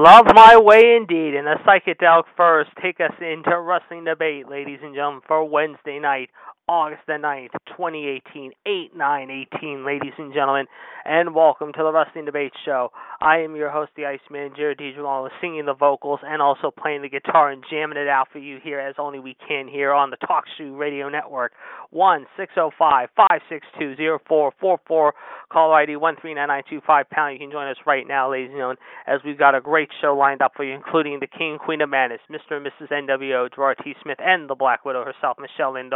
Love My Way indeed, and the psychedelic first take us into wrestling debate, ladies and gentlemen, for Wednesday night, August the 9th, 2018, 8 9 18, ladies and gentlemen, and welcome to the Wrestling Debate Show. I am your host, the Iceman, Jared DiGirolamo, singing the vocals and also playing the guitar and jamming it out for you here as only we can here on the Talk Shoe Radio Network. 1 605 562 0444, call ID 139925 pound. You can join us right now, ladies and gentlemen, as we've got a great show lined up for you, including the King and Queen of Madness, Mr. and Mrs. NWO, Gerard T. Smith, and the Black Widow herself, Michelle Lynn.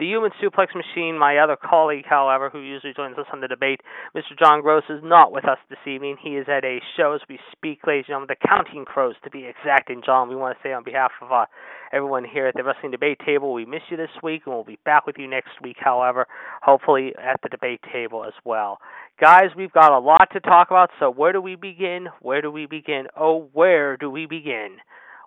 The human suplex machine, my other colleague, however, who usually joins us on the debate, Mr. John Gross, is not with us this evening. He is at a show as we speak, ladies and gentlemen, the Counting Crows to be exact. And John, we want to say on behalf of uh, everyone here at the Wrestling Debate Table, we miss you this week, and we'll be back with you next week, however, hopefully at the debate table as well. Guys, we've got a lot to talk about, so where do we begin? Where do we begin? Oh, where do we begin?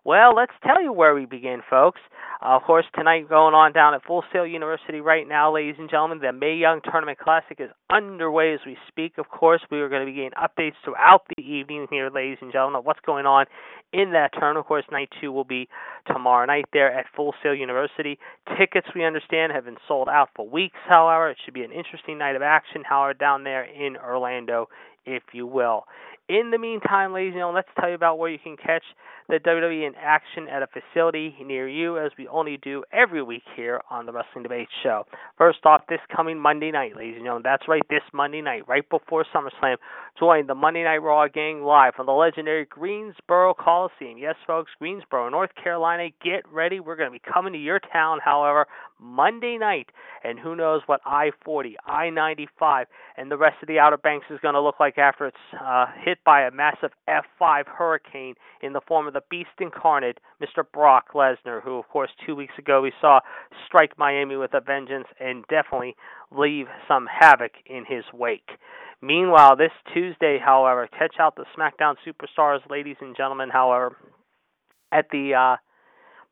Well, let's tell you where we begin, folks. Uh, of course, tonight going on down at Full Sail University right now, ladies and gentlemen. The Mae Young Tournament Classic is underway as we speak. Of course, we are going to be getting updates throughout the evening here, ladies and gentlemen, of what's going on in that tournament. Of course, night two will be tomorrow night there at Full Sail University. Tickets, we understand, have been sold out for weeks, however. It should be an interesting night of action, however, down there in Orlando, if you will. In the meantime, ladies and gentlemen, let's tell you about where you can catch the WWE in action at a facility near you, as we only do every week here on the Wrestling Debate Show. First off, this coming Monday night, ladies and gentlemen, that's right, this Monday night, right before SummerSlam, join the Monday Night Raw gang live from the legendary Greensboro Coliseum. Yes, folks, Greensboro, North Carolina, get ready. We're going to be coming to your town, however, Monday night, and who knows what I 40, I 95, and the rest of the Outer Banks is going to look like after it's uh, hit by a massive F5 hurricane in the form of the beast incarnate, Mr. Brock Lesnar, who, of course, two weeks ago we saw strike Miami with a vengeance and definitely leave some havoc in his wake. Meanwhile, this Tuesday, however, catch out the SmackDown Superstars, ladies and gentlemen, however, at the uh,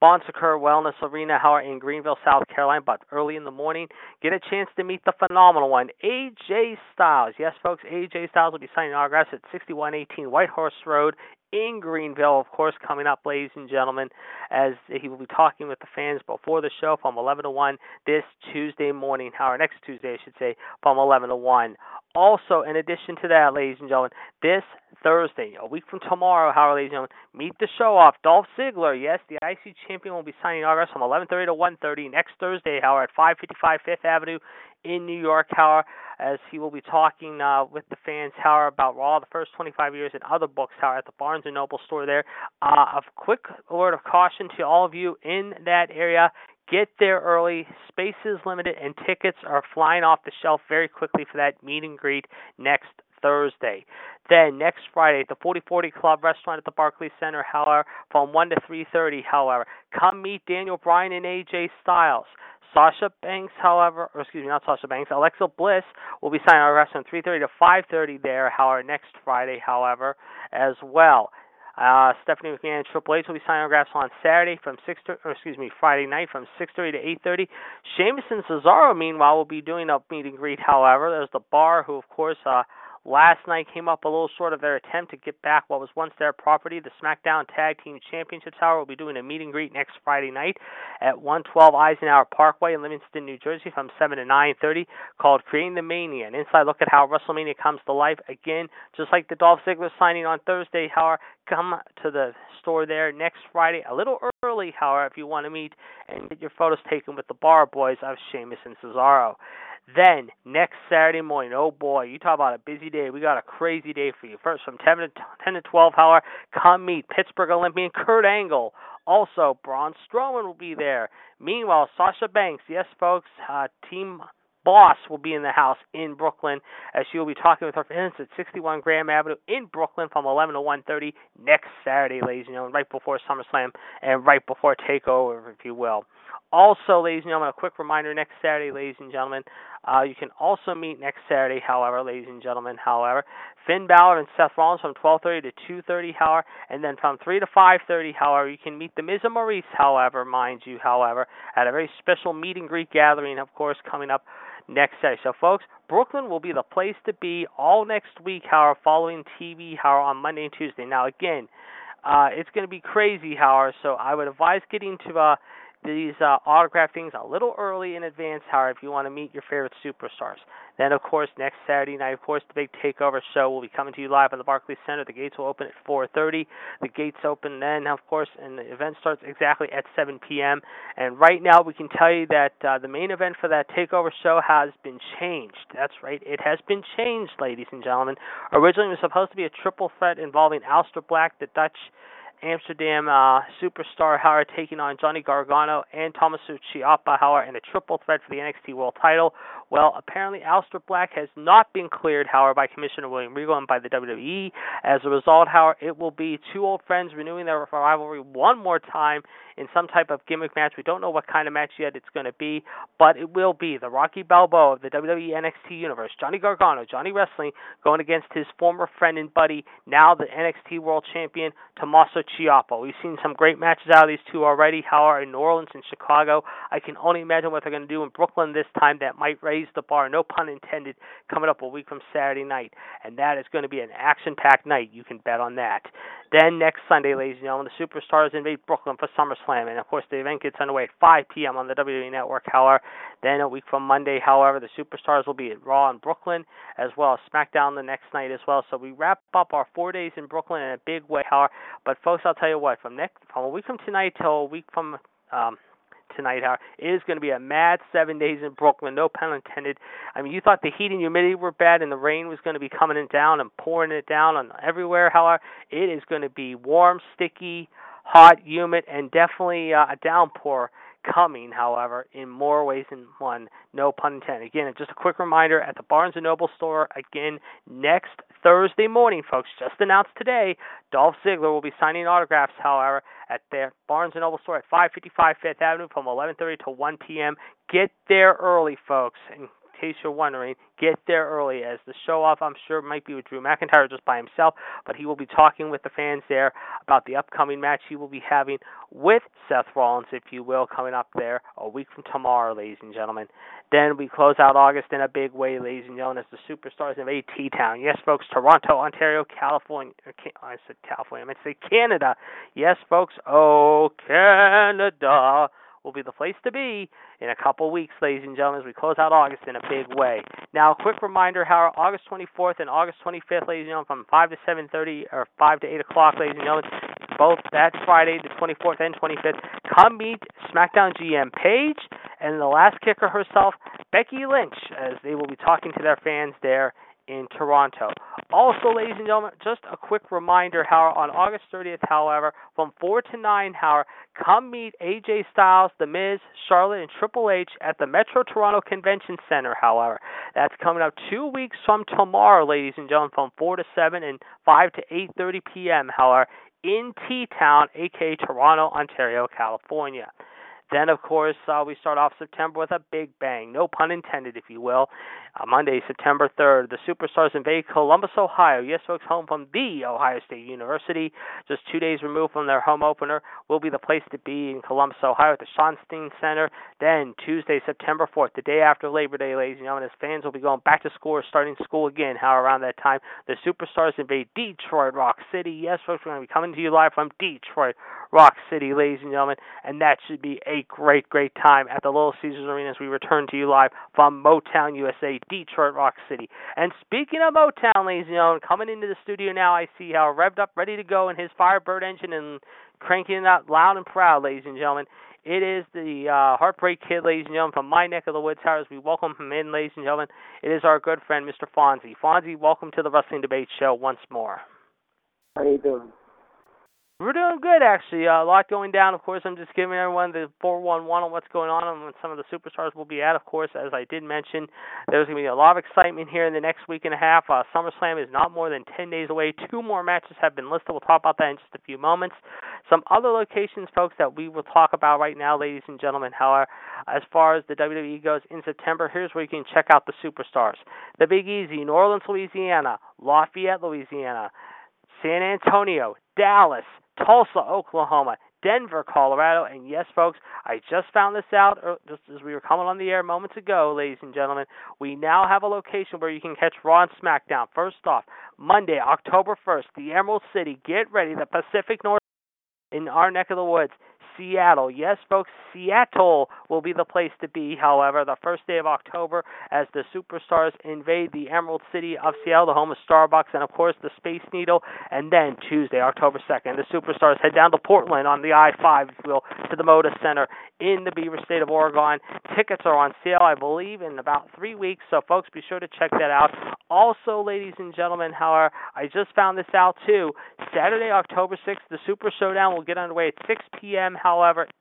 Bon Secours Wellness Arena, Howard in Greenville, South Carolina, but early in the morning, get a chance to meet the phenomenal one, AJ Styles. Yes, folks, AJ Styles will be signing autographs at 6118 White Horse Road in Greenville, of course, coming up, ladies and gentlemen, as he will be talking with the fans before the show from 11 to 1 this Tuesday morning, or next Tuesday, I should say, from 11 to 1. Also, in addition to that, ladies and gentlemen, this Thursday, a week from tomorrow, Howard, ladies and gentlemen, meet the show off. Dolph Ziggler, yes, the IC champion, will be signing autographs from 11:30 to 1:30 next Thursday, Howard, at 555 Fifth Avenue in New York, Howard, as he will be talking uh, with the fans, Howard, about Raw, the first 25 years, and other books, Howard, at the Barnes and Noble store there. Uh, a quick word of caution to all of you in that area. Get there early. Space is limited, and tickets are flying off the shelf very quickly for that meet and greet next Thursday. Then next Friday at the 4040 Club Restaurant at the Barclays Center, however, from 1 to 3:30. However, come meet Daniel Bryan and AJ Styles. Sasha Banks, however, or excuse me, not Sasha Banks, Alexa Bliss will be signing autographs from 3:30 to 5:30 there. However, next Friday, however, as well. Uh, Stephanie McMahon and Triple H will be signing autographs on Saturday from six to, or excuse me, Friday night from 6:30 to 8:30. Sheamus and Cesaro, meanwhile, will be doing a meet and greet. However, there's the Bar, who of course uh, last night came up a little short of their attempt to get back what was once their property. The SmackDown Tag Team Championships, however, will be doing a meet and greet next Friday night at 112 Eisenhower Parkway in Livingston, New Jersey, from 7 to 9:30, called Creating the Mania, an inside look at how WrestleMania comes to life. Again, just like the Dolph Ziggler signing on Thursday, however, come to the store there next Friday, a little early, however, if you want to meet and get your photos taken with the Bar Boys of Sheamus and Cesaro. Then next Saturday morning, oh boy, you talk about a busy day. We got a crazy day for you. First, from 10 to 10 to 12 hour, come meet Pittsburgh Olympian Kurt Angle. Also, Braun Strowman will be there. Meanwhile, Sasha Banks, yes, folks, uh, Team Boss will be in the house in Brooklyn as she will be talking with her fans at 61 Graham Avenue in Brooklyn from 11 to 1:30 next Saturday, ladies and gentlemen, right before SummerSlam and right before Takeover, if you will. Also, ladies and gentlemen, a quick reminder: next Saturday, ladies and gentlemen, uh, you can also meet next Saturday. However, ladies and gentlemen, however, Finn Balor and Seth Rollins from 12:30 to 2:30. However, and then from 3 to 5:30. However, you can meet the Miz and Maurice. However, mind you, however, at a very special meet and greet gathering, of course, coming up next Saturday. So, folks, Brooklyn will be the place to be all next week. However, following TV, however, on Monday and Tuesday. Now, again. Uh, it's going to be crazy, however, so I would advise getting to uh, these uh, autograph things a little early in advance, however, if you want to meet your favorite superstars. Then, of course, next Saturday night, of course, the big takeover show will be coming to you live at the Barclays Center. The gates will open at 4:30. The gates open then, of course, and the event starts exactly at 7 p.m. And right now, we can tell you that uh, the main event for that takeover show has been changed. That's right, it has been changed, ladies and gentlemen. Originally, it was supposed to be a triple threat involving Aleister Black, the Dutch Amsterdam uh, superstar Howard taking on Johnny Gargano and Tommaso Ciampa Howard in a triple threat for the NXT World Title. Well, apparently Aleister Black has not been cleared, Howard, by Commissioner William Regal and by the WWE. As a result, Howard, it will be two old friends renewing their rivalry one more time in some type of gimmick match. We don't know what kind of match yet it's going to be, but it will be the Rocky Balboa of the WWE NXT Universe, Johnny Gargano, Johnny Wrestling, going against his former friend and buddy, now the NXT World Champion, Tommaso We've seen some great matches out of these two already, however, in New Orleans and Chicago. I can only imagine what they're going to do in Brooklyn this time that might raise the bar, no pun intended, coming up a week from Saturday night. And that is going to be an action packed night. You can bet on that. Then next Sunday, ladies and gentlemen, the Superstars invade Brooklyn for SummerSlam. And of course, the event gets underway at 5 p.m. on the WWE Network, however. Then a week from Monday, however, the Superstars will be at Raw in Brooklyn, as well as SmackDown the next night as well. So we wrap up our four days in Brooklyn in a big way, however. But folks, I'll tell you what, from next from a week from tonight till a week from um, tonight. How it is going to be a mad seven days in Brooklyn. No pun intended. I mean, you thought the heat and humidity were bad, and the rain was going to be coming in down and pouring it down on everywhere. However, it is going to be warm, sticky, hot, humid, and definitely uh, a downpour coming, however, in more ways than one. No pun intended. Again, just a quick reminder at the Barnes & Noble store, again, next Thursday morning, folks, just announced today, Dolph Ziggler will be signing autographs, however, at their Barnes & Noble store at 555 Fifth Avenue from 11.30 to 1 p.m. Get there early, folks, and case you're wondering, get there early as the show off, I'm sure, might be with Drew McIntyre just by himself, but he will be talking with the fans there about the upcoming match he will be having with Seth Rollins, if you will, coming up there a week from tomorrow, ladies and gentlemen. Then we close out August in a big way, ladies and gentlemen, as the superstars of AT Town. Yes, folks, Toronto, Ontario, California. Uh, I said California, I meant to say Canada. Yes, folks, oh, Canada will be the place to be in a couple weeks, ladies and gentlemen, as we close out August in a big way. Now, a quick reminder, how August 24th and August 25th, ladies and gentlemen, from 5 to 7.30 or 5 to 8 o'clock, ladies and gentlemen, both that Friday, the 24th and 25th, come meet SmackDown GM Paige and the lass kicker herself, Becky Lynch, as they will be talking to their fans there in Toronto. Also, ladies and gentlemen, just a quick reminder, how on August 30th, however, from 4 to 9, however, come meet AJ Styles, The Miz, Charlotte, and Triple H at the Metro Toronto Convention Center, however. That's coming up two weeks from tomorrow, ladies and gentlemen, from 4 to 7 and 5 to 8.30 p.m., however, in T-Town, aka Toronto, Ontario, California. Then, of course, uh, we start off September with a big bang, no pun intended, if you will. Uh, Monday, September 3rd, the Superstars invade Columbus, Ohio. Yes, folks, home from the Ohio State University. Just two days removed from their home opener, will be the place to be in Columbus, Ohio at the Schottenstein Center. Then, Tuesday, September 4th, the day after Labor Day, ladies and gentlemen, as fans will be going back to school or starting school again. How around that time, the Superstars invade Detroit Rock City. Yes, folks, we're going to be coming to you live from Detroit Rock City, ladies and gentlemen, and that should be a great, great time at the Little Caesars Arena as we return to you live from Motown, USA, Detroit Rock City. And speaking of Motown, ladies and gentlemen, coming into the studio now, I see how revved up, ready to go in his Firebird engine and cranking it out loud and proud, ladies and gentlemen. It is the uh, Heartbreak Kid, ladies and gentlemen, from my neck of the woods. How as we welcome him in, ladies and gentlemen, it is our good friend, Mr. Fonzie. Fonzie, welcome to the Wrestling Debate Show once more. How you doing? We're doing good, actually. Uh, a lot going down. Of course, I'm just giving everyone the 411 on what's going on and when some of the superstars will be at. Of course, as I did mention, there's going to be a lot of excitement here in the next week and a half. Uh, SummerSlam is not more than 10 days away. Two more matches have been listed. We'll talk about that in just a few moments. Some other locations, folks, that we will talk about right now, ladies and gentlemen. However, as far as the WWE goes in September, here's where you can check out the superstars. The Big Easy, New Orleans, Louisiana, Lafayette, Louisiana, San Antonio, Dallas, Tulsa, Oklahoma, Denver, Colorado, and yes, folks, I just found this out uh, just as we were coming on the air moments ago, ladies and gentlemen. We now have a location where you can catch Raw and SmackDown. First off, Monday, October 1st, the Emerald City. Get ready, the Pacific North in our neck of the woods. Seattle. Yes, folks, Seattle will be the place to be, however, the first day of October as the Superstars invade the Emerald City of Seattle, the home of Starbucks, and of course the Space Needle. And then Tuesday, October 2nd, the Superstars head down to Portland on the I 5, if you will, to the Moda Center in the Beaver State of Oregon. Tickets are on sale, I believe, in about three weeks, so folks, be sure to check that out. Also, ladies and gentlemen, however, I just found this out too. Saturday, October 6th, the Super Showdown will get underway at 6 p.m.,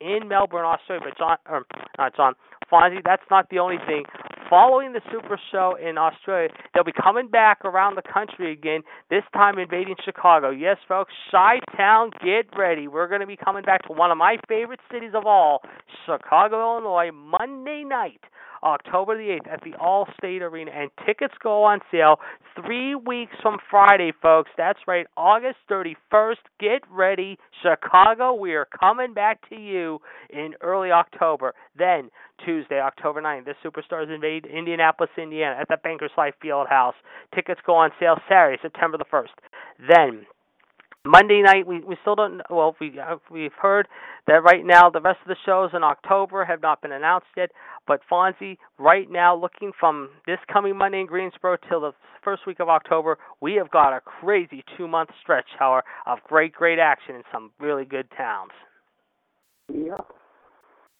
in Melbourne, Australia. But John, or um, not John, Fonzie, that's not the only thing. Following the Super Show in Australia, they'll be coming back around the country again, this time invading Chicago. Yes, folks, Chi Town, get ready. We're going to be coming back to one of my favorite cities of all, Chicago, Illinois, Monday night. October the 8th at the Allstate Arena, and tickets go on sale three weeks from Friday, folks. That's right, August 31st. Get ready, Chicago. We are coming back to you in early October. Then, Tuesday, October 9th, the Superstars invade Indianapolis, Indiana at the Bankers Life Field House. Tickets go on sale Saturday, September the 1st. Then, Monday night, we, we still don't. Well, we uh, we've heard that right now the rest of the shows in October have not been announced yet. But Fonzie, right now, looking from this coming Monday in Greensboro till the first week of October, we have got a crazy two-month stretch, however, of great, great action in some really good towns. Yeah.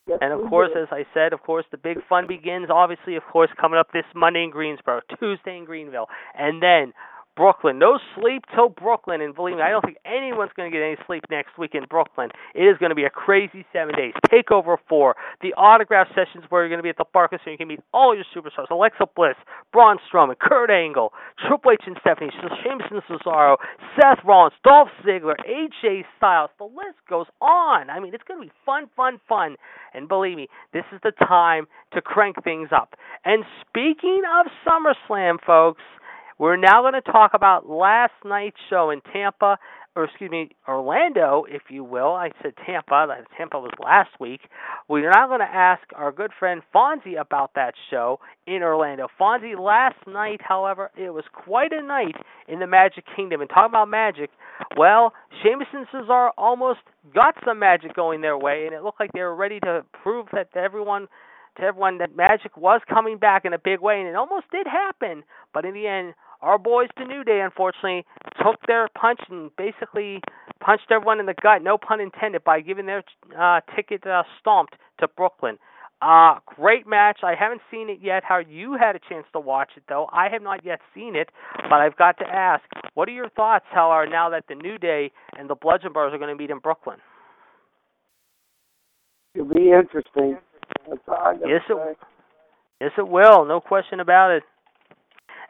Yes, and of course, as I said, of course, the big fun begins. Obviously, of course, coming up this Monday in Greensboro, Tuesday in Greenville, and then Brooklyn. No sleep till Brooklyn. And believe me, I don't think anyone's going to get any sleep next week in Brooklyn. It is going to be a crazy seven days. Takeover 4, the autograph sessions where you're going to be at the Barclays and you can meet all your superstars Alexa Bliss, Braun Strowman, Kurt Angle, Triple H and Stephanie, Sheamus and Cesaro, Seth Rollins, Dolph Ziggler, AJ Styles. The list goes on. I mean, it's going to be fun, fun, fun. And believe me, this is the time to crank things up. And speaking of SummerSlam, folks, we're now going to talk about last night's show in Tampa, or excuse me, Orlando, if you will. I said Tampa. Tampa was last week. We're now going to ask our good friend Fonzie about that show in Orlando. Fonzie, last night, however, it was quite a night in the Magic Kingdom. And talking about magic, well, Sheamus and Cesaro almost got some magic going their way, and it looked like they were ready to prove that to everyone to everyone that magic was coming back in a big way, and it almost did happen. But in the end, our boys, the New Day, unfortunately, took their punch and basically punched everyone in the gut, no pun intended, by giving their uh, ticket uh, stomped to Brooklyn. Uh, great match. I haven't seen it yet. How you had a chance to watch it though? I have not yet seen it, but I've got to ask, what are your thoughts? How are now that the New Day and the Bludgeon Brothers are going to meet in Brooklyn? It'll be interesting. yes, it, yes, it will. No question about it.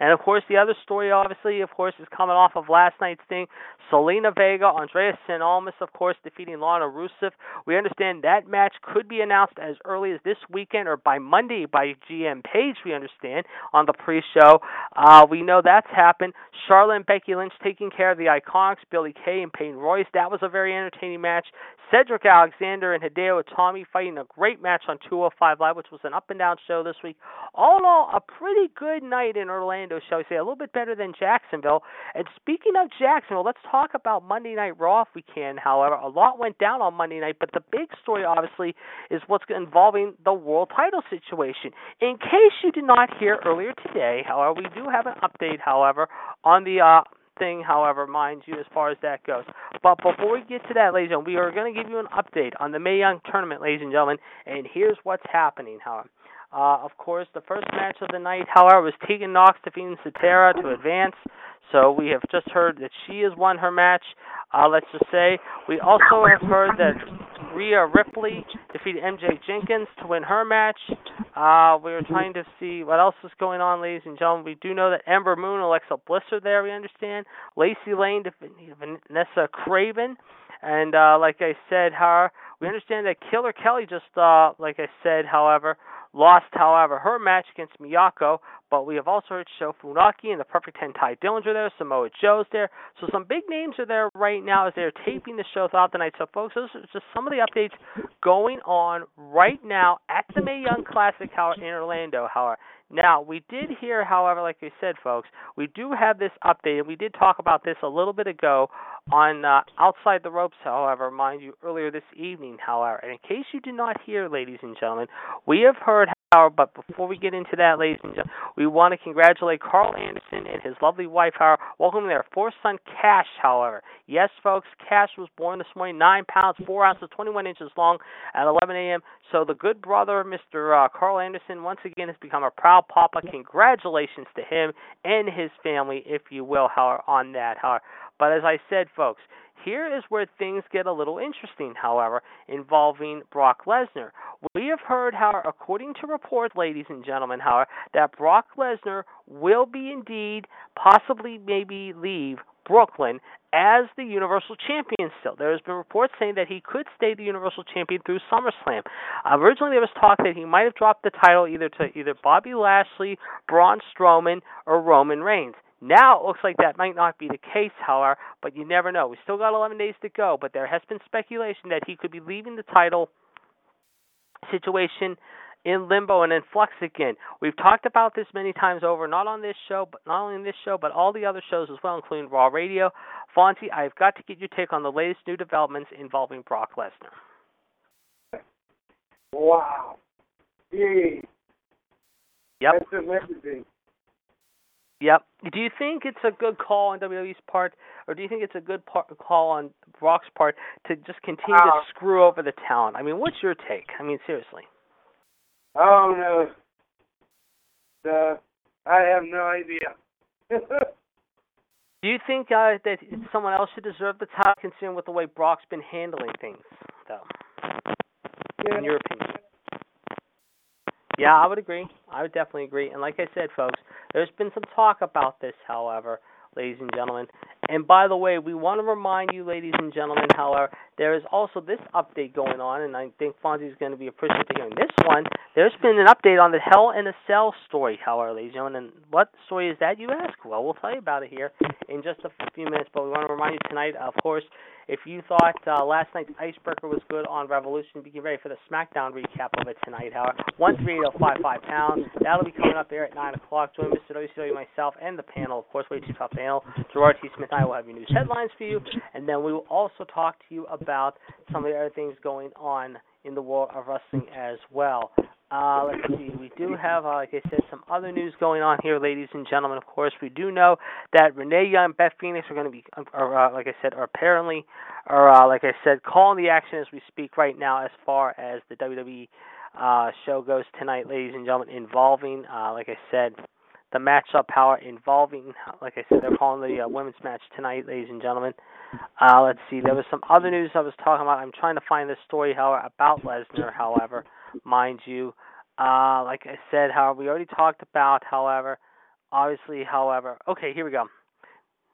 And of course, the other story, obviously, of course, is coming off of last night's thing. Zelina Vega, Andrade Cien Almas, of course, defeating Lana Rusev. We understand that match could be announced as early as this weekend or by Monday by GM Paige, we understand, on the pre-show. Uh, we know that's happened. Charlotte and Becky Lynch taking care of the Iconics, Billy Kay and Peyton Royce. That was a very entertaining match. Cedric Alexander and Hideo Itami fighting a great match on 205 Live, which was an up and down show this week. All in all, a pretty good night in Orlando, shall we say, a little bit better than Jacksonville. And speaking of Jacksonville, let's talk about Monday Night Raw if we can. However, a lot went down on Monday night, but the big story, obviously, is what's involving the world title situation. In case you did not hear earlier today, however, we do have an update, however, on the uh, thing, however, mind you, as far as that goes. But before we get to that, ladies and gentlemen, we are going to give you an update on the Mae Young tournament, ladies and gentlemen, and here's what's happening, however. Uh, of course, the first match of the night, however, was Tegan Nox defeating Zatara to advance. So we have just heard that she has won her match. Uh, let's just say we also have heard that Rhea Ripley defeated MJ Jenkins to win her match. Uh, we are trying to see what else is going on, ladies and gentlemen. We do know that Ember Moon, Alexa Bliss are there. We understand Lacey Lane defeated Vanessa Kraven, and uh, like I said, her we understand that Killer Kelly just, uh, like I said, however, lost, however, her match against Miyako. But we have also heard Sho Funaki and the Perfect Ten Tye Dillinger there. Samoa Joe's there. So some big names are there right now as they're taping the show throughout the night. So, folks, those are just some of the updates going on right now at the Mae Young Classic, in Orlando, however. Now, we did hear, however, like we said, folks, we do have this update, and we did talk about this a little bit ago on uh, Outside the Ropes, however, mind you, earlier this evening, however. And in case you did not hear, ladies and gentlemen, we have heard Howard, but before we get into that, ladies and gentlemen, we want to congratulate Karl Anderson and his lovely wife, Howard, welcoming their fourth son, Cash, however. Yes, folks, Cash was born this morning, 9 pounds, 4 ounces, 21 inches long at 11 a.m. So the good brother, Mr. Uh, Karl Anderson, once again has become a proud papa. Congratulations to him and his family, if you will, however, on that, Howard. But as I said, folks, here is where things get a little interesting, however, involving Brock Lesnar. We have heard how, according to reports, ladies and gentlemen, however, that Brock Lesnar will be indeed, possibly maybe leave Brooklyn as the Universal Champion still. There has been reports saying that he could stay the Universal Champion through SummerSlam. Originally, there was talk that he might have dropped the title either to either Bobby Lashley, Braun Strowman, or Roman Reigns. Now it looks like that might not be the case, however, but you never know. We still got 11 days to go, but there has been speculation that he could be leaving the title situation in limbo and in flux again. We've talked about this many times over, not on this show, but not only in this show, but all the other shows as well, including Raw Radio. Fonzie, I've got to get your take on the latest new developments involving Brock Lesnar. Wow. Yay. Yep. That's amazing. Yep. Do you think it's a good call on WWE's part, or do you think it's a good part, call on Brock's part to just continue uh, to screw over the talent? I mean, what's your take? I mean, seriously. Oh no. Uh, I have no idea. do you think uh, that someone else should deserve the title, considering with the way Brock's been handling things, though? Yeah. In your opinion. Yeah, I would agree. I would definitely agree. And like I said, folks, there's been some talk about this, however, ladies and gentlemen. And by the way, we want to remind you, ladies and gentlemen, however, there is also this update going on, and I think Fonzie is going to be appreciative hearing this one. There's been an update on the Hell in a Cell story, however, ladies and gentlemen. And what story is that, you ask? Well, we'll tell you about it here in just a few minutes. But we want to remind you tonight, of course, if you thought uh, last night's icebreaker was good on Revolution, be ready for the SmackDown recap of it tonight. However, one three eight zero five five pounds. That'll be coming up there at nine o'clock. Join Mr. WCW, myself, and the panel. Of course, way too top panel. Gerard T. Smith and I will have your news headlines for you, and then we will also talk to you about some of the other things going on in the world of wrestling as well. Uh, let's see. We do have, uh, like I said, some other news going on here, ladies and gentlemen. Of course, we do know that Renee Young and Beth Phoenix are going to be, or, uh, like I said, are apparently, or uh, like I said, calling the action as we speak right now, as far as the WWE uh, show goes tonight, ladies and gentlemen, involving, uh, like I said, the matchup power involving, like I said, they're calling the uh, women's match tonight, ladies and gentlemen. Uh, let's see. There was some other news I was talking about. I'm trying to find the story, however, about Lesnar, however mind you. Uh, like I said, however, we already talked about, however, obviously, however, okay, here we go.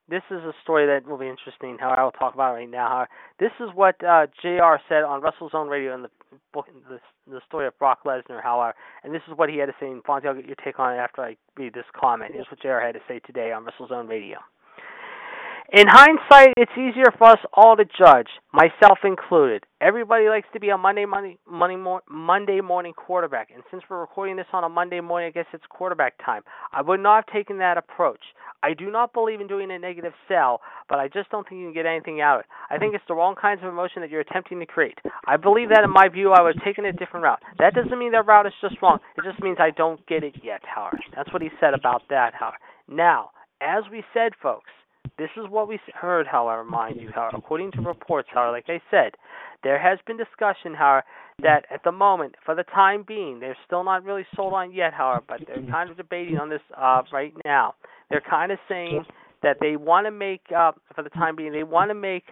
This is a story that will be interesting. How I will talk about right now. This is what uh, Jr. said on WrestleZone Radio in the book, the, the story of Brock Lesnar. However, and this is what he had to say. And Fonzie, I'll get your take on it after I read this comment. Here's what Jr. had to say today on WrestleZone Radio. In hindsight, it's easier for us all to judge, myself included. Everybody likes to be a Monday Monday Monday morning quarterback, and since we're recording this on a Monday morning, I guess it's quarterback time. I would not have taken that approach. I do not believe in doing a negative sell, but I just don't think you can get anything out of it. I think it's the wrong kinds of emotion that you're attempting to create. I believe that in my view, I have taken a different route. That doesn't mean that route is just wrong. It just means I don't get it yet, Howard. That's what he said about that, Howard. Now, as we said, folks, this is what we heard, however, mind you, however, according to reports, however, like I said, there has been discussion, however, that at the moment, for the time being, they're still not really sold on yet, however, but they're kind of debating on this uh, right now. They're kind of saying that they want to make, uh, for the time being, they want to make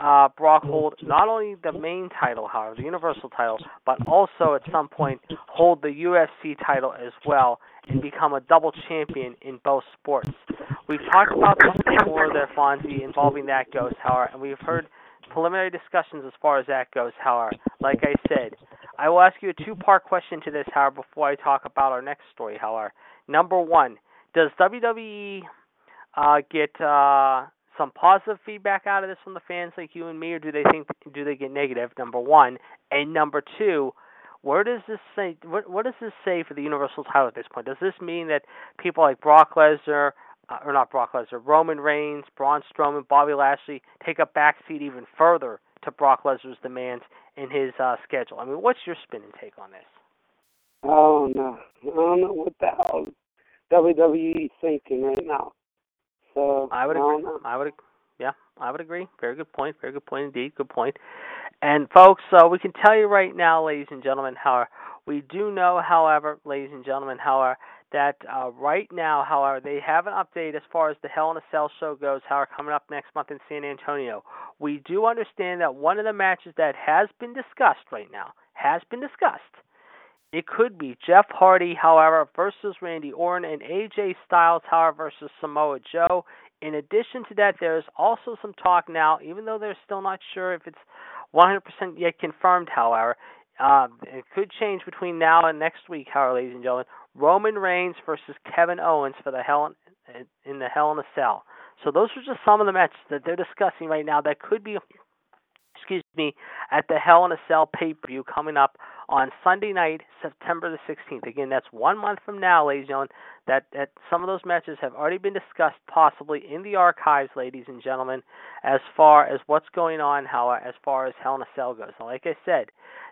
uh, Brock hold not only the main title, however, the Universal title, but also at some point hold the UFC title as well and become a double champion in both sports. We've talked about this before, there, Fonzie, involving that goes, however, and we've heard preliminary discussions as far as that goes, however. Like I said, I will ask you a two part question to this, however, before I talk about our next story, however. Number one, does WWE uh, get uh, some positive feedback out of this from the fans like you and me, or do they think do they get negative? Number one, and number two, Where does this say? What what does this say for the Universal title at this point? Does this mean that people like Brock Lesnar, uh, or not Brock Lesnar, Roman Reigns, Braun Strowman, Bobby Lashley take a backseat even further to Brock Lesnar's demands in his uh, schedule? I mean, what's your spin and take on this? Oh no, I don't know what the hell WWE thinking right now. So I would I agree. don't. I would, yeah, I would agree. Very good point. Very good point indeed. Good point. And folks, uh, we can tell you right now, ladies and gentlemen, how we do know, however, ladies and gentlemen, however, that uh, right now, however, they have an update as far as the Hell in a Cell show goes, however, coming up next month in San Antonio. We do understand that one of the matches that has been discussed right now has been discussed. It could be Jeff Hardy, however, versus Randy Orton, and AJ Styles, however, versus Samoa Joe. In addition to that, there's also some talk now, even though they're still not sure if it's 100% yet confirmed, however. Um, it could change between now and next week, however, ladies and gentlemen. Roman Reigns versus Kevin Owens for the Hell in, in the Hell in a Cell. So those are just some of the matches that they're discussing right now that could be, excuse me, at the Hell in a Cell pay-per-view coming up on Sunday night, September the 16th. Again, that's one month from now, ladies and gentlemen. That that some of those matches have already been discussed, possibly in the archives, ladies and gentlemen, as far as what's going on, how as far as Hell in a Cell goes. And like I said,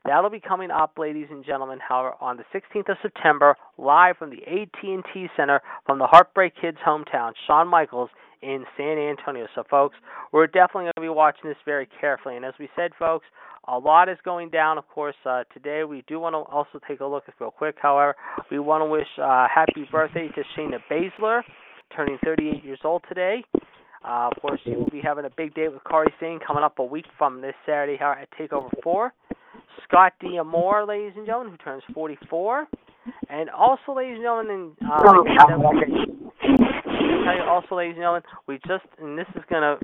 that'll be coming up, ladies and gentlemen, however, on the 16th of September, live from the AT&T Center from the Heartbreak Kids' hometown, Shawn Michaels in San Antonio. So, folks, we're definitely going to be watching this very carefully. And as we said, folks, a lot is going down, of course, uh, today. We do want to also take a look at real quick, however. We want to wish uh, happy birthday to Shayna Baszler, turning 38 years old today. Uh, of course, she will be having a big day with Kairi Sane coming up a week from this Saturday at TakeOver 4. Scott D'Amore, ladies and gentlemen, who turns 44. And also, ladies and gentlemen, and, uh, said, tell you also, ladies and gentlemen, we just, and this is going to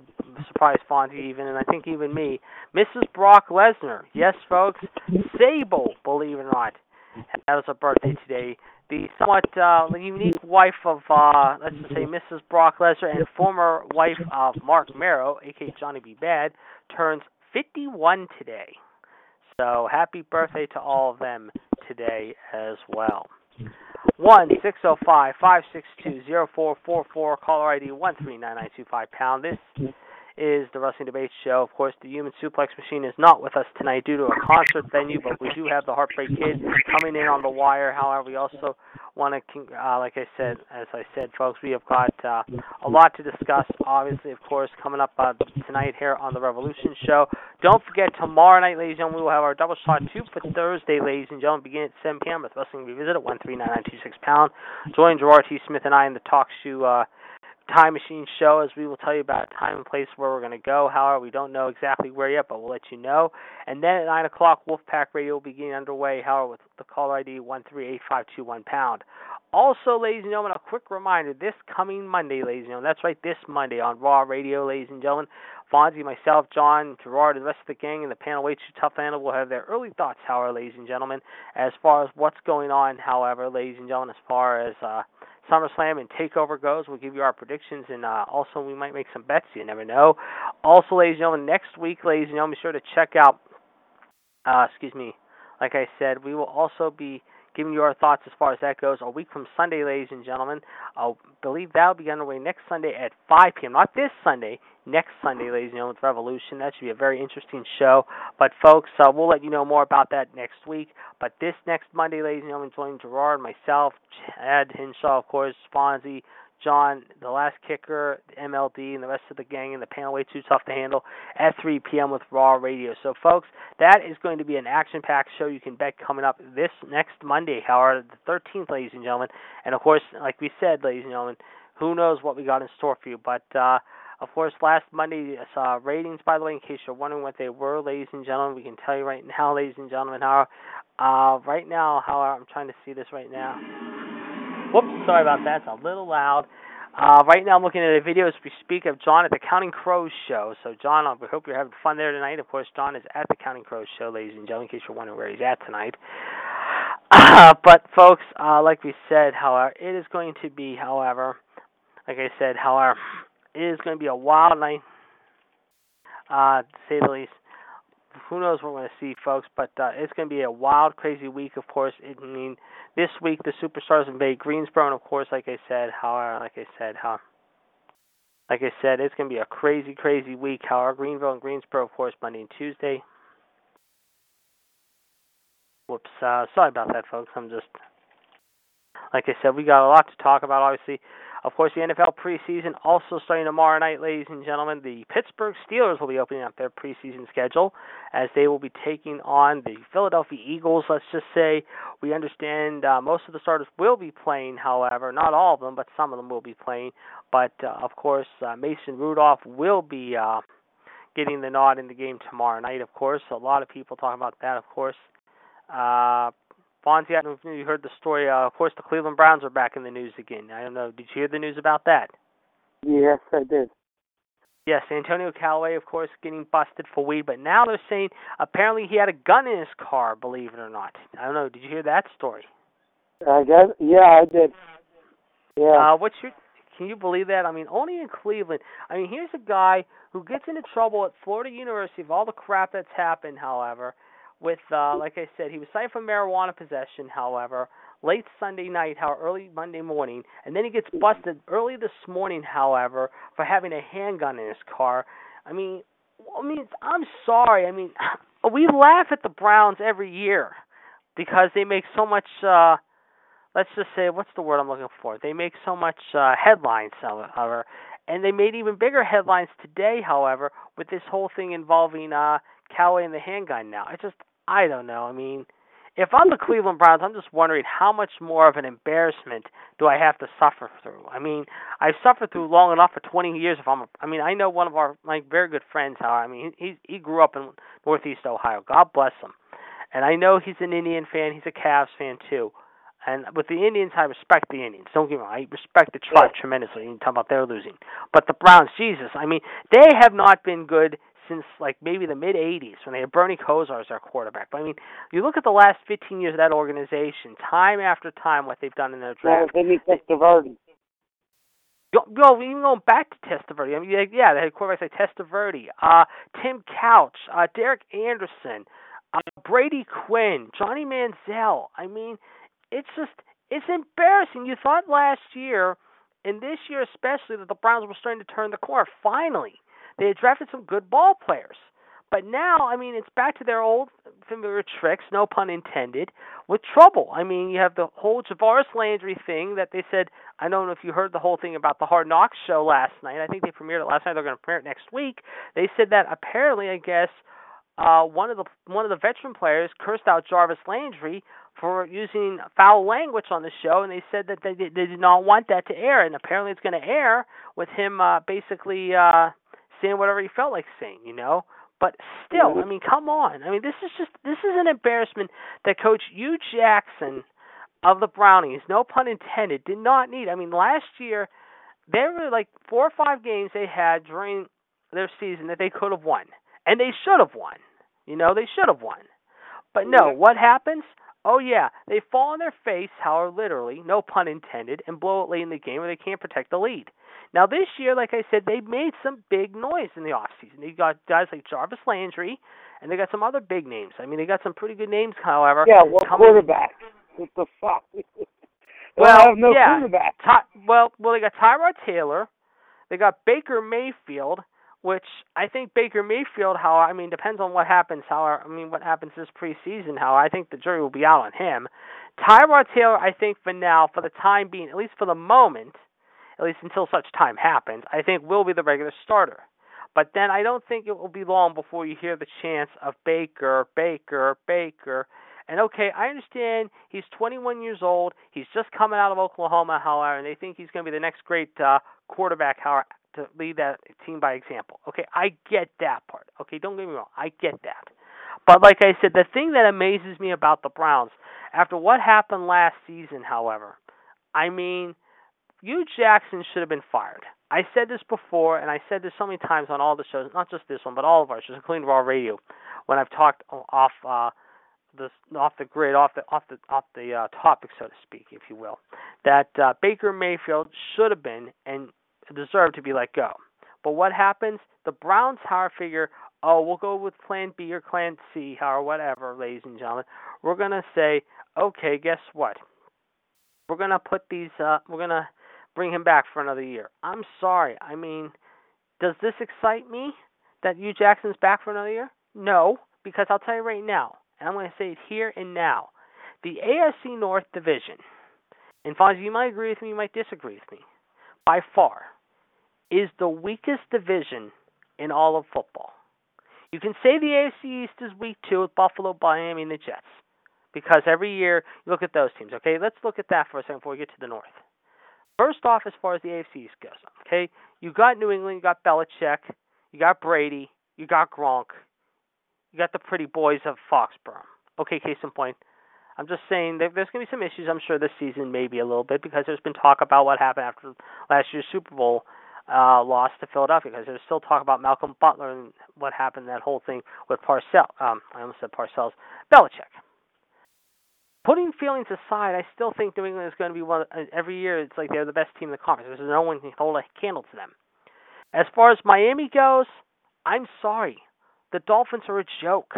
surprise Fonzie even, and I think even me, Mrs. Brock Lesnar. Yes, folks, Sable, believe it or not, has a birthday today. The somewhat uh, unique wife of, uh, let's just say, Mrs. Brock Lesnar and former wife of Marc Mero, aka Johnny B. Bad, turns 51 today. So happy birthday to all of them today as well. One six zero five five six two zero four four four. Caller ID one three nine nine two five pound. This is the Wrestling Debate Show. Of course, the Human Suplex Machine is not with us tonight due to a concert venue, but we do have the Heartbreak Kid coming in on the wire. However, we also want to, uh, like I said, as I said, folks, we have got uh, a lot to discuss. Obviously, of course, coming up uh, tonight here on the Revolution Show. Don't forget, tomorrow night, ladies and gentlemen, we will have our double shot two for Thursday, ladies and gentlemen, beginning at 7 p.m. with Wrestling Revisit at 13996 pound. Join Gerard T. Smith and I in the talk show. Uh, Time Machine show as we will tell you about time and place where we're going to go. However, we don't know exactly where yet, but we'll let you know. And then at 9 o'clock, Wolfpack Radio will be getting underway, however, with the caller ID 138521 pound. Also, ladies and gentlemen, a quick reminder this coming Monday, ladies and gentlemen, that's right, this Monday on Raw Radio, ladies and gentlemen, Fonzie, myself, John, Gerard, and the rest of the gang and the panel way too tough handle will have their early thoughts, however, ladies and gentlemen, as far as what's going on, however, ladies and gentlemen, as far as uh, SummerSlam and Takeover goes. We'll give you our predictions, and uh, also we might make some bets. You never know. Also, ladies and gentlemen, next week, ladies and gentlemen, be sure to check out. Uh, excuse me. Like I said, we will also be giving you our thoughts as far as that goes. A week from Sunday, ladies and gentlemen. I believe that will be underway next Sunday at 5 p.m. Not this Sunday, next Sunday, ladies and gentlemen, with Revolution. That should be a very interesting show. But, folks, uh, we'll let you know more about that next week. But this next Monday, ladies and gentlemen, join Gerard, myself, Chad Hinshaw, of course, Fonzie, John, the last kicker, MLD, and the rest of the gang and the panel way too tough to handle at 3 p.m. with Raw Radio. So, folks, that is going to be an action-packed show you can bet coming up this next Monday, however, the 13th, ladies and gentlemen. And of course, like we said, ladies and gentlemen, who knows what we got in store for you? But uh, of course, last Monday uh, ratings, by the way, in case you're wondering what they were, ladies and gentlemen, we can tell you right now, ladies and gentlemen, how uh, right now, how I'm trying to see this right now. Whoops, sorry about that. It's a little loud. Uh, right now, I'm looking at a video as we speak of John at the Counting Crows show. So, John, I hope you're having fun there tonight. Of course, John is at the Counting Crows show, ladies and gentlemen, in case you're wondering where he's at tonight. Uh, but, folks, uh, like we said, however, it is going to be, however, like I said, however, it is going to be a wild night, uh, to say the least. who knows what we're going to see, folks? But uh, it's going to be a wild, crazy week. Of course, I mean, this week the Superstars invade Greensboro, and of course, like I said, how like I said, how like I said, it's going to be a crazy, crazy week. However, Greenville and Greensboro, of course, Monday and Tuesday. Whoops, uh, sorry about that, folks. I'm just like I said, we got a lot to talk about. Obviously, of course, the NFL preseason also starting tomorrow night, ladies and gentlemen. The Pittsburgh Steelers will be opening up their preseason schedule as they will be taking on the Philadelphia Eagles. Let's just say we understand uh, most of the starters will be playing, however, not all of them, but some of them will be playing. But uh, of course, uh, Mason Rudolph will be uh, getting the nod in the game tomorrow night. Of course, a lot of people talking about that. Of course. Uh, Fonzie, I don't know if you heard the story. Uh, of course, the Cleveland Browns are back in the news again. I don't know. Did you hear the news about that? Yes, I did. Yes, Antonio Callaway, of course, getting busted for weed, but now they're saying apparently he had a gun in his car. Believe it or not, I don't know. Did you hear that story? I guess. Yeah, I did. Yeah. Uh, what's your? Can you believe that? I mean, only in Cleveland. I mean, here's a guy who gets into trouble at Florida University of all the crap that's happened. However, with uh, like I said, he was cited for marijuana possession. However, late Sunday night, how early Monday morning, and then he gets busted early this morning. However, for having a handgun in his car. I mean, I mean, I'm sorry. I mean, we laugh at the Browns every year because they make so much. uh Let's just say, what's the word I'm looking for? They make so much uh, headlines, however, and they made even bigger headlines today, however, with this whole thing involving uh Callaway and the handgun now. I just I don't know. I mean, if I'm the Cleveland Browns, I'm just wondering how much more of an embarrassment do I have to suffer through? I mean, I've suffered through long enough for 20 years. If I'm, a, I mean, I know one of our my very good friends. How I mean, he he grew up in Northeast Ohio. God bless him. And I know he's an Indian fan. He's a Cavs fan too. And with the Indians, I respect the Indians. Don't get me wrong. I respect the tribe tremendously. You talk about they're losing, but the Browns, Jesus, I mean, they have not been good since like maybe the mid '80s when they had Bernie Kosar as their quarterback. But I mean, you look at the last 15 years of that organization, time after time, what they've done in their draft. Yeah, Vinny Testaverde. Yo, even going back to Testaverde, I mean, yeah, they had quarterbacks like Testaverde, uh, Tim Couch, uh, Derek Anderson, uh, Brady Quinn, Johnny Manziel. I mean, it's just it's embarrassing. You thought last year, and this year especially, that the Browns were starting to turn the corner. Finally, they had drafted some good ball players. But now, I mean, it's back to their old familiar tricks, no pun intended, with trouble. I mean, you have the whole Jarvis Landry thing that they said. I don't know if you heard the whole thing about the Hard Knocks show last night. I think they premiered it last night. They're going to premiere it next week. They said that apparently, I guess, uh, one of the one of the veteran players cursed out Jarvis Landry for using foul language on the show, and they said that they they did not want that to air, and apparently it's going to air with him uh, basically. Uh, saying whatever he felt like saying, you know. But still, I mean, come on. I mean, this is just this is an embarrassment that Coach Hue Jackson of the Brownies, no pun intended, did not need. I mean, last year there were like four or five games they had during their season that they could have won, and they should have won. You know, they should have won. But no, what happens? Oh yeah, they fall on their face, however, literally, no pun intended, and blow it late in the game, where they can't protect the lead. Now this year, like I said, they made some big noise in the off season. They got guys like Jarvis Landry, and they got some other big names. I mean, they got some pretty good names, however. Yeah, what quarterback? What the fuck? well, have no yeah. quarterback. Ty- well, well, they got Tyrod Taylor. They got Baker Mayfield, which I think Baker Mayfield. How I mean, depends on what happens. How I mean, what happens this preseason? How I think the jury will be out on him. Tyrod Taylor, I think for now, for the time being, at least for the moment at least until such time happens, I think will be the regular starter. But then I don't think it will be long before you hear the chants of Baker, Baker, Baker. And okay, I understand he's 21 years old. He's just coming out of Oklahoma, however, and they think he's going to be the next great uh, quarterback, however, to lead that team by example. Okay, I get that part. Okay, don't get me wrong, I get that. But like I said, the thing that amazes me about the Browns, after what happened last season, however, I mean, Hue Jackson should have been fired. I said this before, and I said this so many times on all the shows, not just this one, but all of our shows, including Raw Radio, when I've talked off uh, the off the grid, off the off the off the uh, topic, so to speak, if you will, that uh, Baker Mayfield should have been and deserved to be let go. But what happens? The Browns, however, figure, oh, we'll go with Plan B or Plan C or whatever, ladies and gentlemen. We're gonna say, okay, guess what? We're gonna put these. Uh, we're gonna bring him back for another year. I'm sorry. I mean, does this excite me that Hue Jackson's back for another year? No, because I'll tell you right now, and I'm going to say it here and now. The AFC North division, and Fonzie, you might agree with me, you might disagree with me, by far, is the weakest division in all of football. You can say the AFC East is weak too with Buffalo, Miami, and the Jets. Because every year you look at those teams. Okay, let's look at that for a second before we get to the North. First off, as far as the AFC goes, okay, you got New England, you got Belichick, you got Brady, you got Gronk, you got the pretty boys of Foxborough. Okay, case in point. I'm just saying there's going to be some issues, I'm sure, this season, maybe a little bit, because there's been talk about what happened after last year's Super Bowl uh, loss to Philadelphia, because there's still talk about Malcolm Butler and what happened, that whole thing with Parcells. Um, I almost said Parcells. Belichick. Putting feelings aside, I still think New England is going to be one. Uh, every year, it's like they're the best team in the conference. There's no one can hold a candle to them. As far as Miami goes, I'm sorry. The Dolphins are a joke.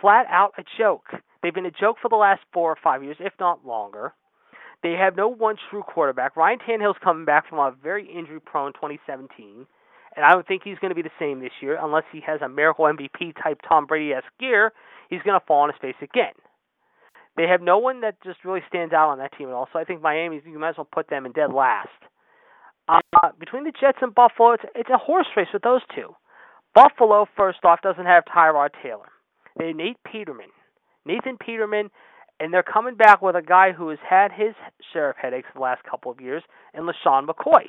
Flat out a joke. They've been a joke for the last four or five years, if not longer. They have no one true quarterback. Ryan Tannehill's coming back from a very injury prone 2017, and I don't think he's going to be the same this year unless he has a miracle MVP type Tom Brady esque gear. He's going to fall on his face again. They have no one that just really stands out on that team at all. So I think Miami, you might as well put them in dead last. Uh, between the Jets and Buffalo, it's, it's a horse race with those two. Buffalo, first off, doesn't have Tyrod Taylor. They have Nate Peterman. Nathan Peterman, and they're coming back with a guy who has had his share of headaches the last couple of years, and LeSean McCoy.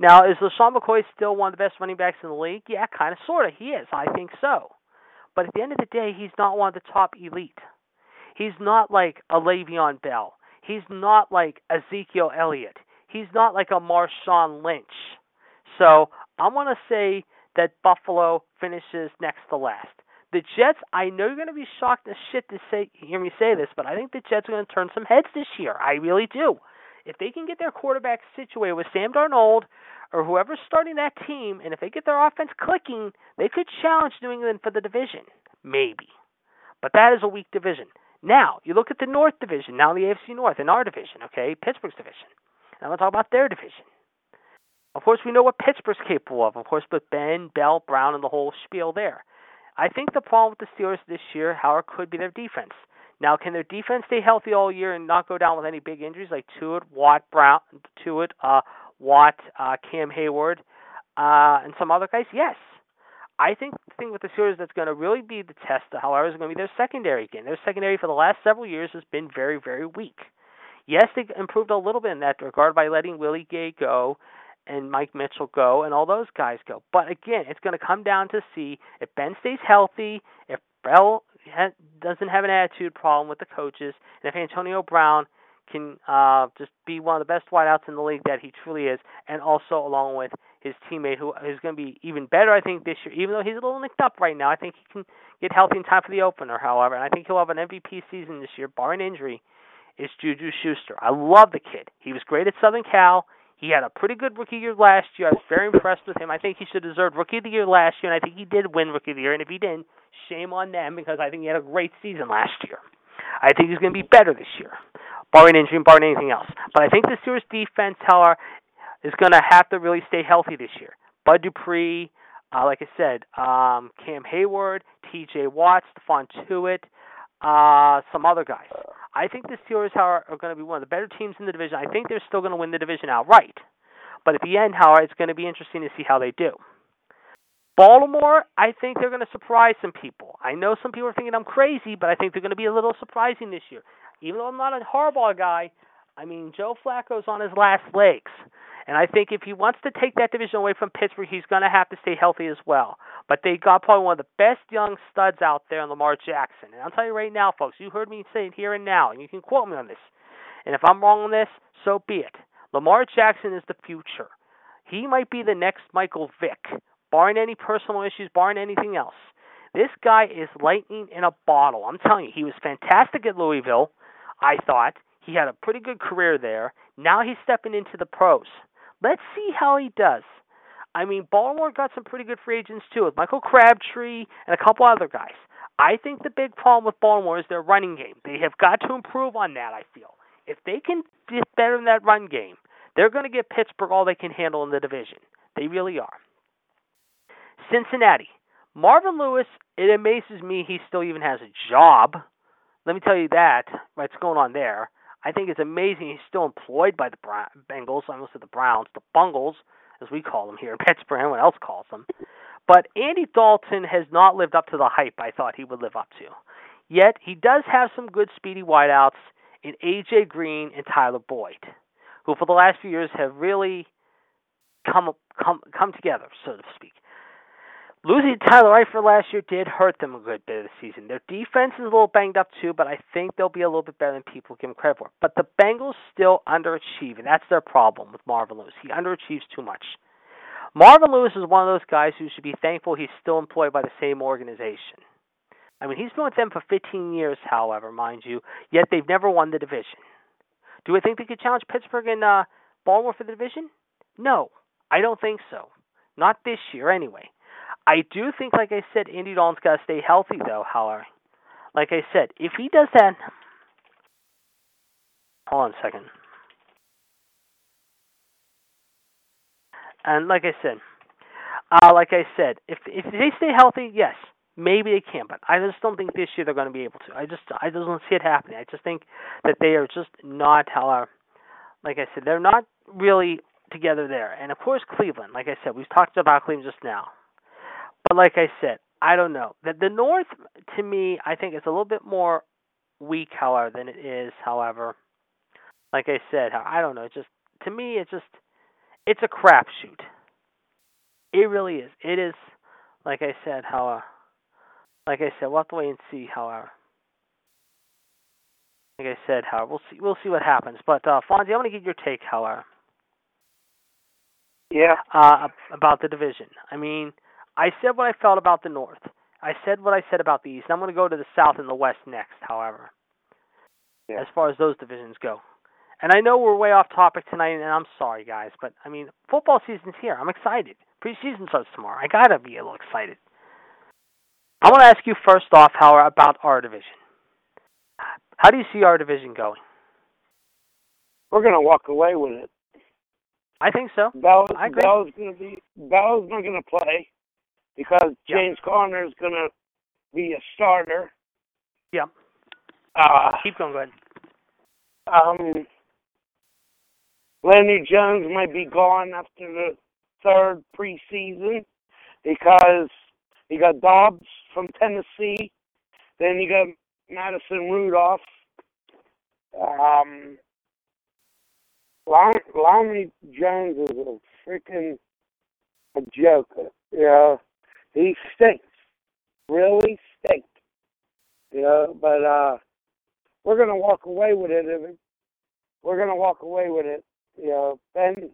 Now, is LeSean McCoy still one of the best running backs in the league? Yeah, kind of, sort of. He is. I think so. But at the end of the day, he's not one of the top elite. He's not like a Le'Veon Bell. He's not like Ezekiel Elliott. He's not like a Marshawn Lynch. So I want to say that Buffalo finishes next to last. The Jets, I know you're going to be shocked as shit to say hear me say this, but I think the Jets are going to turn some heads this year. I really do. If they can get their quarterback situated with Sam Darnold or whoever's starting that team, and if they get their offense clicking, they could challenge New England for the division. Maybe. But that is a weak division. Now, you look at the North Division, now the AFC North, in our division, okay, Pittsburgh's division. I'm going to talk about their division. Of course, we know what Pittsburgh's capable of, of course, with Ben, Bell, Brown, and the whole spiel there. I think the problem with the Steelers this year, however, could be their defense. Now, can their defense stay healthy all year and not go down with any big injuries like Tuitt, Watt, Brown, Tuitt, uh, Watt, uh, Cam Heyward, uh, and some other guys? Yes. I think the thing with the Steelers that's going to really be the test, however, is going to be their secondary again. Their secondary for the last several years has been very, very weak. Yes, they improved a little bit in that regard by letting Willie Gay go and Mike Mitchell go and all those guys go. But again, it's going to come down to see if Ben stays healthy, if Bell doesn't have an attitude problem with the coaches, and if Antonio Brown can uh, just be one of the best wideouts in the league that he truly is, and also along with his teammate who is going to be even better, I think, this year. Even though he's a little nicked up right now, I think he can get healthy in time for the opener. However, and I think he'll have an MVP season this year, barring injury. Is Juju Schuster? I love the kid. He was great at Southern Cal. He had a pretty good rookie year last year. I was very impressed with him. I think he should have deserved rookie of the year last year, and I think he did win rookie of the year. And if he didn't, shame on them because I think he had a great season last year. I think he's going to be better this year, barring injury barring anything else. But I think the Steelers defense, however, is going to have to really stay healthy this year. Bud Dupree, uh, like I said, um, Cam Heyward, T.J. Watt, Stephon Tuitt, uh, some other guys. I think the Steelers are, are going to be one of the better teams in the division. I think they're still going to win the division outright. But at the end, however, it's going to be interesting to see how they do. Baltimore, I think they're going to surprise some people. I know some people are thinking I'm crazy, but I think they're going to be a little surprising this year. Even though I'm not a Harbaugh guy, I mean, Joe Flacco's on his last legs. And I think if he wants to take that division away from Pittsburgh, he's going to have to stay healthy as well. But they got probably one of the best young studs out there in Lamar Jackson. And I'll tell you right now, folks, you heard me say it here and now, and you can quote me on this. And if I'm wrong on this, so be it. Lamar Jackson is the future. He might be the next Michael Vick, barring any personal issues, barring anything else. This guy is lightning in a bottle. I'm telling you, he was fantastic at Louisville, I thought. He had a pretty good career there. Now he's stepping into the pros. Let's see how he does. I mean, Baltimore got some pretty good free agents too, with Michael Crabtree and a couple other guys. I think the big problem with Baltimore is their running game. They have got to improve on that. I feel if they can get better in that run game, they're going to get Pittsburgh all they can handle in the division. They really are. Cincinnati. Marvin Lewis, it amazes me he still even has a job. Let me tell you that, what's going on there. I think it's amazing he's still employed by the Bengals, I almost said the Browns, the Bungles, as we call them here in Pittsburgh, anyone else calls them. But Andy Dalton has not lived up to the hype I thought he would live up to. Yet he does have some good speedy wideouts in AJ Green and Tyler Boyd, who for the last few years have really come come come together, so to speak. Losing Tyler Eifert last year did hurt them a good bit of the season. Their defense is a little banged up too, but I think they'll be a little bit better than people give them credit for. But the Bengals still underachieve, and that's their problem with Marvin Lewis. He underachieves too much. Marvin Lewis is one of those guys who should be thankful he's still employed by the same organization. I mean, he's been with them for 15 years, however, mind you, yet they've never won the division. Do I think they could challenge Pittsburgh and uh, Baltimore for the division? No, I don't think so. Not this year, anyway. I do think, like I said, Andy Dalton's got to stay healthy, though. However, like I said, if he does that, hold on a second. And like I said, uh, like I said, if if they stay healthy, yes, maybe they can. But I just don't think this year they're going to be able to. I just I just don't see it happening. I just think that they are just not. However, like I said, they're not really together there. And of course, Cleveland. Like I said, we've talked about Cleveland just now. But like I said, I don't know. The, the North, to me, I think is a little bit more weak, however, than it is. However, like I said, I don't know. It's just to me, it's just it's a crapshoot. It really is. It is, like I said, how, uh, like I said, we'll have to wait and see. However, like I said, however, we'll see. We'll see what happens. But uh, Fonzie, I want to get your take, however. Yeah. Uh, about the division. I mean, I said what I felt about the North. I said what I said about the East. I'm going to go to the South and the West next, however, yeah. as far as those divisions go. And I know we're way off topic tonight, and I'm sorry, guys, but I mean, football season's here. I'm excited. Preseason starts tomorrow. I gotta be a little excited. I want to ask you first off, how about our division? How do you see our division going? We're gonna walk away with it. I think so. Bell's, I agree. Bell's gonna be Bell's not gonna play because James yep. Conner is going to be a starter. Yep. Uh, Keep going, go ahead. Um, Lenny Jones might be gone after the third preseason because you got Dobbs from Tennessee, then you got Madison Rudolph. Um, Lonnie Jones is a freaking a joke. You know, he stinks. Really stinks. You know, but uh we're gonna walk away with it. We're gonna walk away with it. You know, Ben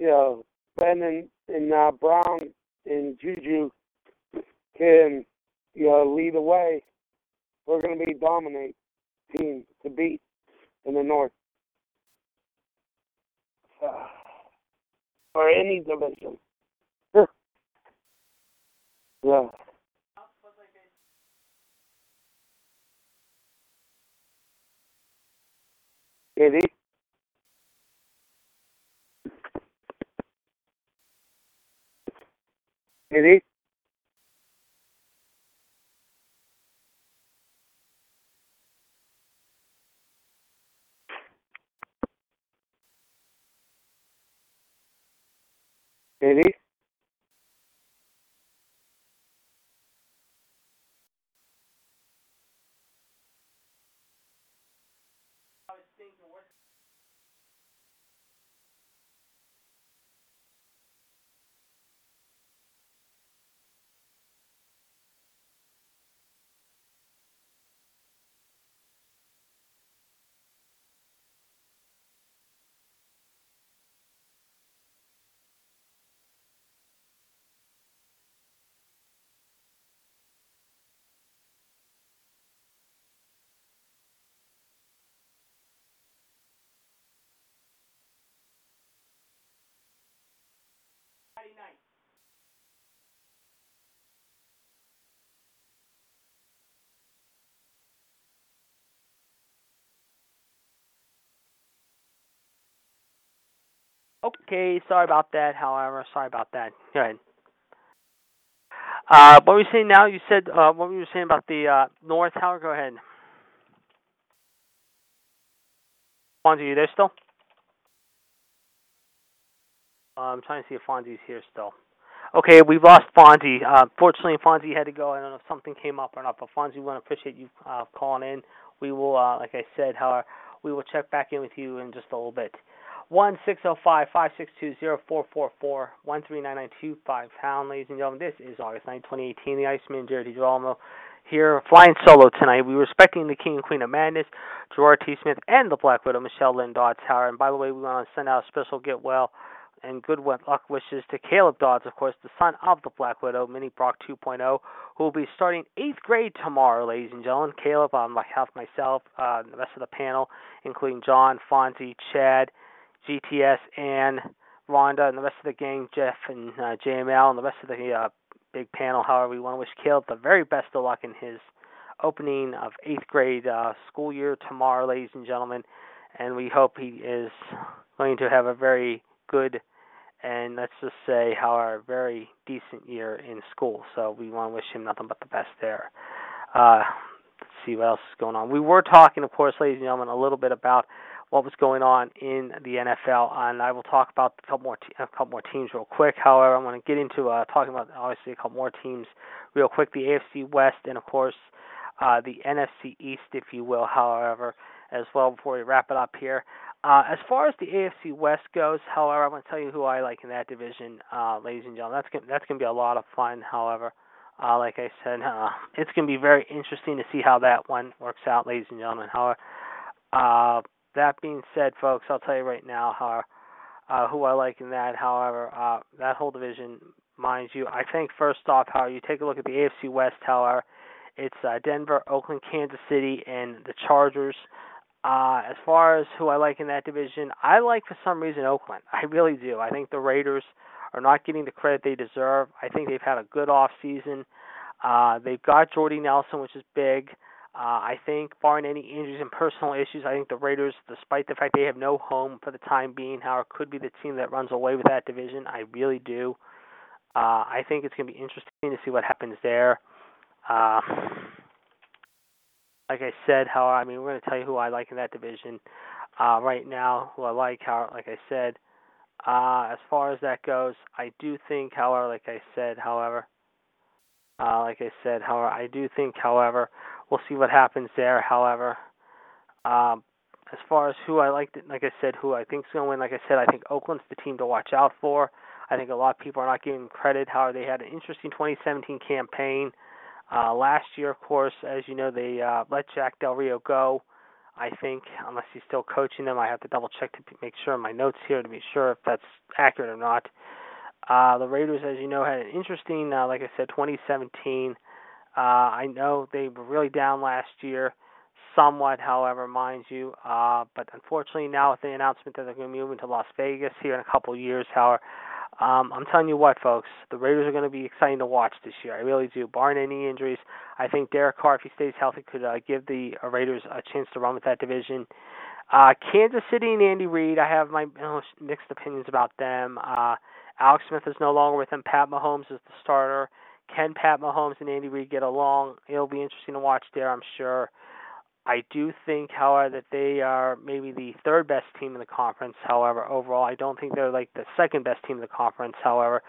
you know, Ben and, and uh, Brown and Juju can, you know, lead the way. We're gonna be dominate team to beat in the north. Uh, or any division. Yeah. Eddie? Eddie? Eddie? night. Okay, sorry about that. However, sorry about that. Go ahead. Uh, what were you saying now? You said uh, what were you saying about the uh, North Tower? Go ahead. Fonzie, you there still? Uh, I'm trying to see if Fonzie's here still. Okay, we've lost Fonzie. Uh, fortunately, Fonzie had to go. I don't know if something came up or not, but Fonzie, we want to appreciate you uh, calling in. We will, uh, like I said, however, we will check back in with you in just a little bit. One six zero five five six two zero four four four one three nine nine two five pound, ladies and gentlemen. This is August 9, 2018. The Iceman, Jared DiGirolamo, here flying solo tonight. We were respecting the King and Queen of Madness, Gerard T. Smith, and the Black Widow, Michelle Lynn Dodds Tower. And by the way, we want to send out a special get well and good luck wishes to Caleb Dodds, of course, the son of the Black Widow, Mini Brock 2.0, who will be starting eighth grade tomorrow, ladies and gentlemen. Caleb, on behalf of myself, uh, the rest of the panel, including John, Fonzie, Chad, GTS, and Rhonda, and the rest of the gang, Jeff and uh, JML, and the rest of the uh, big panel. However, we want to wish Caleb the very best of luck in his opening of eighth grade uh, school year tomorrow, ladies and gentlemen. And we hope he is going to have a very good and let's just say how a very decent year in school. So we want to wish him nothing but the best there. Uh, let's see what else is going on. We were talking, of course, ladies and gentlemen, a little bit about what was going on in the NFL, and I will talk about a couple more te- a couple more teams real quick. However, I'm going to get into uh, talking about obviously a couple more teams real quick. The AFC West and of course uh, the NFC East, if you will. However, as well before we wrap it up here. Uh, as far as the AFC West goes, however, I'm going to tell you who I like in that division, uh, ladies and gentlemen. That's gonna, that's going to be a lot of fun. However, uh, like I said, uh, it's going to be very interesting to see how that one works out, ladies and gentlemen. However, uh, that being said, folks, I'll tell you right now how uh, who I like in that. However, uh, that whole division, mind you, I think first off, how you take a look at the AFC West. However, it's uh, Denver, Oakland, Kansas City, and the Chargers. Uh, as far as who I like in that division, I like for some reason Oakland. I really do. I think the Raiders are not getting the credit they deserve. I think they've had a good off season. Uh, they've got Jordy Nelson, which is big. I think, barring any injuries and personal issues, I think the Raiders, despite the fact they have no home for the time being, however, could be the team that runs away with that division. I really do. Uh, I think it's going to be interesting to see what happens there. Uh, like I said, how I mean, we're going to tell you who I like in that division uh, right now. Who I like, how like I said, uh, as far as that goes, I do think, however, like I said, however, uh, like I said, however, I do think, however, we'll see what happens there. However, um, as far as who I like, like I said, who I think is going to win, like I said, I think Oakland's the team to watch out for. I think a lot of people are not giving credit. However, they had an interesting 2017 campaign. Uh, last year, of course, as you know, they uh, let Jack Del Rio go. I think, unless he's still coaching them, I have to double check to make sure my notes here to be sure if that's accurate or not. Uh, the Raiders, as you know, had an interesting, uh, like I said, 2017. Uh, I know they were really down last year, somewhat, however, mind you. Uh, but unfortunately, now with the announcement that they're going to be moving to Las Vegas here in a couple of years, however, um, I'm telling you what, folks, the Raiders are going to be exciting to watch this year. I really do. Barring any injuries, I think Derek Carr, if he stays healthy, could uh, give the uh, Raiders a chance to run with that division. Uh, Kansas City and Andy Reid, I have my uh, mixed opinions about them. Uh, Alex Smith is no longer with them. Pat Mahomes is the starter. Can Pat Mahomes and Andy Reid get along? It'll be interesting to watch there, I'm sure. I do think, however, that they are maybe the third best team in the conference. However, overall, I don't think they're like the second best team in the conference. However,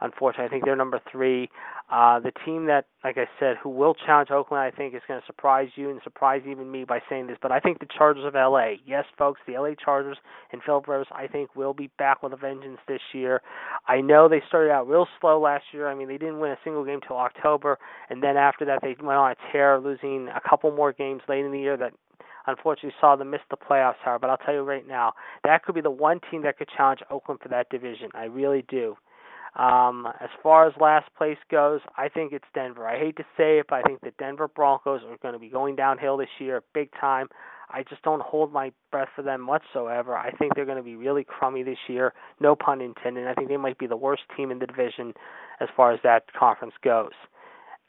unfortunately, I think they're number three. Uh, the team that, like I said, who will challenge Oakland, I think, is going to surprise you and surprise even me by saying this. But I think the Chargers of LA, yes, folks, the LA Chargers and Philip Rivers, I think, will be back with a vengeance this year. I know they started out real slow last year. I mean, they didn't win a single game till October, and then after that, they went on a tear, losing a couple more games late in the year that unfortunately saw them miss the playoffs, however. But I'll tell you right now, that could be the one team that could challenge Oakland for that division. I really do. Um, as far as last place goes, I think it's Denver. I hate to say it, but I think the Denver Broncos are going to be going downhill this year big time. I just don't hold my breath for them whatsoever. I think they're going to be really crummy this year, no pun intended. I think they might be the worst team in the division as far as that conference goes.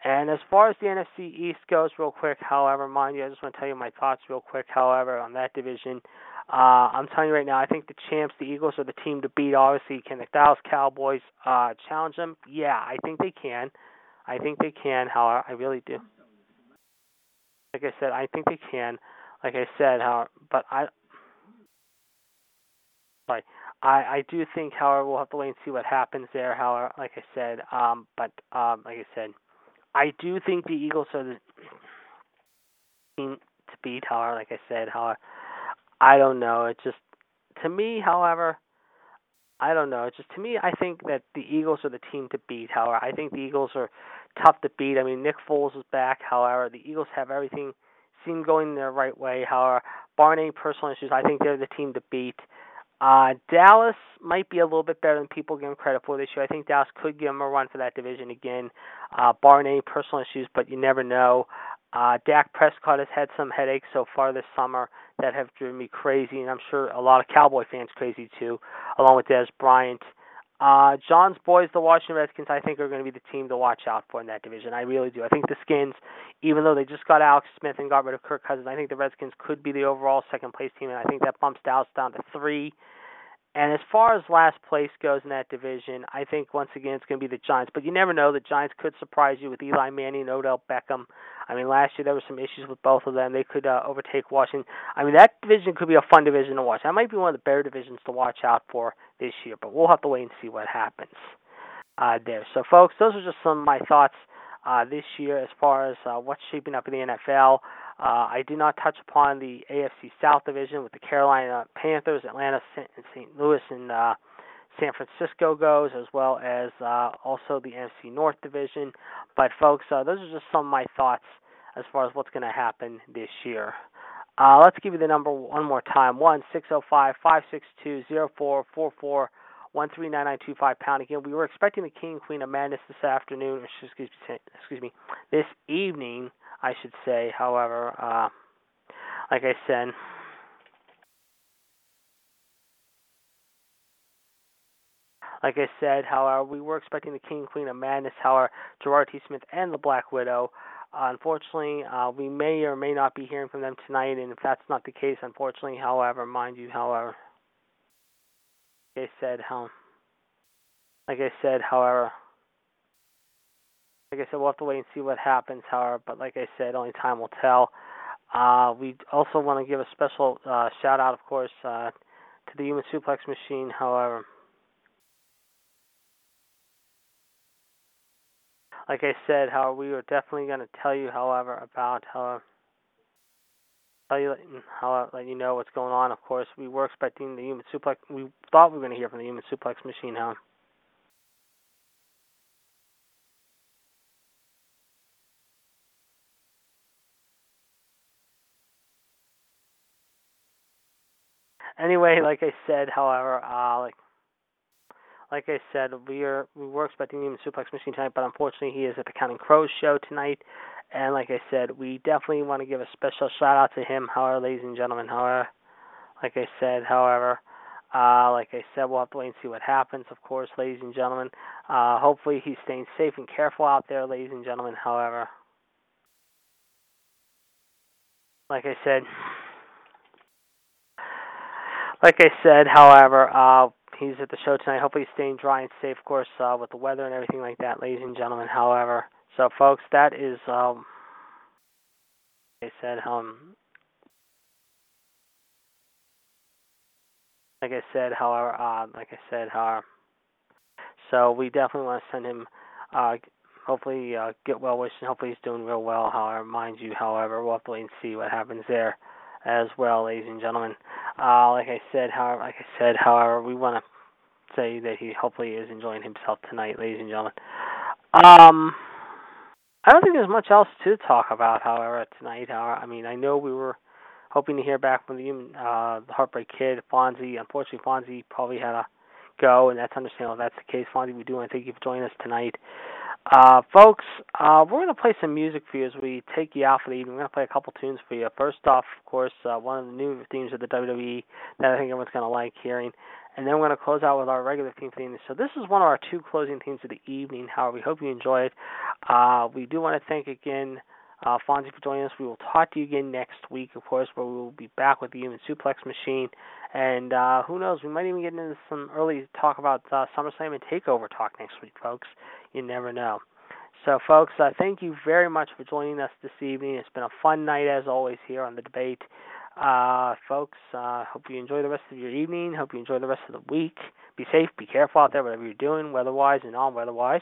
And as far as the NFC East goes, real quick, however, mind you, I just want to tell you my thoughts real quick, however, on that division. Uh, I'm telling you right now, I think the champs, the Eagles, are the team to beat. Obviously, can the Dallas Cowboys uh, challenge them? Yeah, I think they can. I think they can. However, I really do. Like I said, I think they can. Like I said, how, but I, sorry, I I do think, however, we'll have to wait and see what happens there. However, like I said, um, but um, like I said, I do think the Eagles are the team to beat. However, like I said, however I don't know. It just to me, however, I don't know. It's just to me, I think that the Eagles are the team to beat. However, I think the Eagles are tough to beat. I mean, Nick Foles is back. However, the Eagles have everything seem going the right way. However, barring any personal issues, I think they're the team to beat. Uh, Dallas might be a little bit better than people give them credit for this year. I think Dallas could give them a run for that division again, uh, barring any personal issues, but you never know. Uh, Dak Prescott has had some headaches so far this summer that have driven me crazy, and I'm sure a lot of Cowboy fans crazy too, along with Dez Bryant. Uh, John's boys, the Washington Redskins, I think are going to be the team to watch out for in that division. I really do. I think the Skins, even though they just got Alex Smith and got rid of Kirk Cousins, I think the Redskins could be the overall second place team, and I think that bumps Dallas down to three. And as far as last place goes in that division, I think once again it's going to be the Giants. But you never know. The Giants could surprise you with Eli Manning and Odell Beckham. I mean, last year there were some issues with both of them. They could uh, overtake Washington. I mean, that division could be a fun division to watch. That might be one of the better divisions to watch out for this year. But we'll have to wait and see what happens uh, there. So, folks, those are just some of my thoughts uh, this year as far as uh, what's shaping up in the NFL. Uh, I did not touch upon the AFC South division with the Carolina Panthers, Atlanta, and St. Louis, and uh, San Francisco goes, as well as uh, also the NFC North division. But folks, uh, those are just some of my thoughts as far as what's going to happen this year. Uh, let's give you the number one more time: one six zero five five six two zero four four four one three nine nine two five pound. Again, we were expecting the King Queen of Madness this afternoon. Excuse me, excuse me, this evening. I should say. However, uh, like I said, like I said, however, we were expecting the King and Queen of Madness, however, Gerard T. Smith and the Black Widow. Uh, unfortunately, uh, we may or may not be hearing from them tonight, and if that's not the case, unfortunately, however, mind you, however, like I said, how, like I said, however, like I said, we'll have to wait and see what happens, however, but like I said, only time will tell. Uh, we also want to give a special uh, shout out, of course, uh, to the Human Suplex Machine, however. Like I said, however, we are definitely going to tell you, however, about how tell you how let you know what's going on. Of course, we were expecting the human suplex. We thought we were going to hear from the human suplex machine, however. Anyway, like I said, however, uh, like like I said, we are we were expecting him Suplex Machine tonight, but unfortunately he is at the Counting Crows show tonight. And like I said, we definitely want to give a special shout out to him, however, ladies and gentlemen. However, like I said, however, uh, like I said, we'll have to wait and see what happens, of course, ladies and gentlemen. Uh, hopefully he's staying safe and careful out there, ladies and gentlemen. However, like I said, like I said, however, uh, he's at the show tonight. Hopefully, he's staying dry and safe, of course, uh, with the weather and everything like that, ladies and gentlemen. However, so folks, that is, um, like I said, um, like I said, however, uh, like I said, however, so we definitely want to send him, uh, hopefully, uh, get well wishes. Hopefully, he's doing real well. However, mind you, however, we'll have to wait and see what happens there as well, ladies and gentlemen. Uh, like I said, however, like I said, however, we want to say that he hopefully is enjoying himself tonight, ladies and gentlemen. Um, I don't think there's much else to talk about, however, tonight. However, I mean, I know we were hoping to hear back from the uh, the Heartbreak Kid, Fonzie. Unfortunately, Fonzie probably had to go, and that's understandable. If that's the case, Fonzie, we do want to thank you for joining us tonight. Uh, folks, uh, we're going to play some music for you as we take you out for the evening. We're going to play a couple tunes for you. First off, of course, uh, one of the new themes of the WWE that I think everyone's going to like hearing. And then we're going to close out with our regular theme for the evening. So this is one of our two closing themes of the evening. However, we hope you enjoy it. Uh, we do want to thank again uh, Fonzie for joining us. We will talk to you again next week, of course, where we will be back with the Human Suplex Machine. And uh, who knows, we might even get into some early talk about uh, SummerSlam and TakeOver talk next week, folks. You never know. So, folks, uh, thank you very much for joining us this evening. It's been a fun night, as always, here on the debate. Uh, folks, uh, hope you enjoy the rest of your evening. Hope you enjoy the rest of the week. Be safe, be careful out there, whatever you're doing, weather-wise and non-weather-wise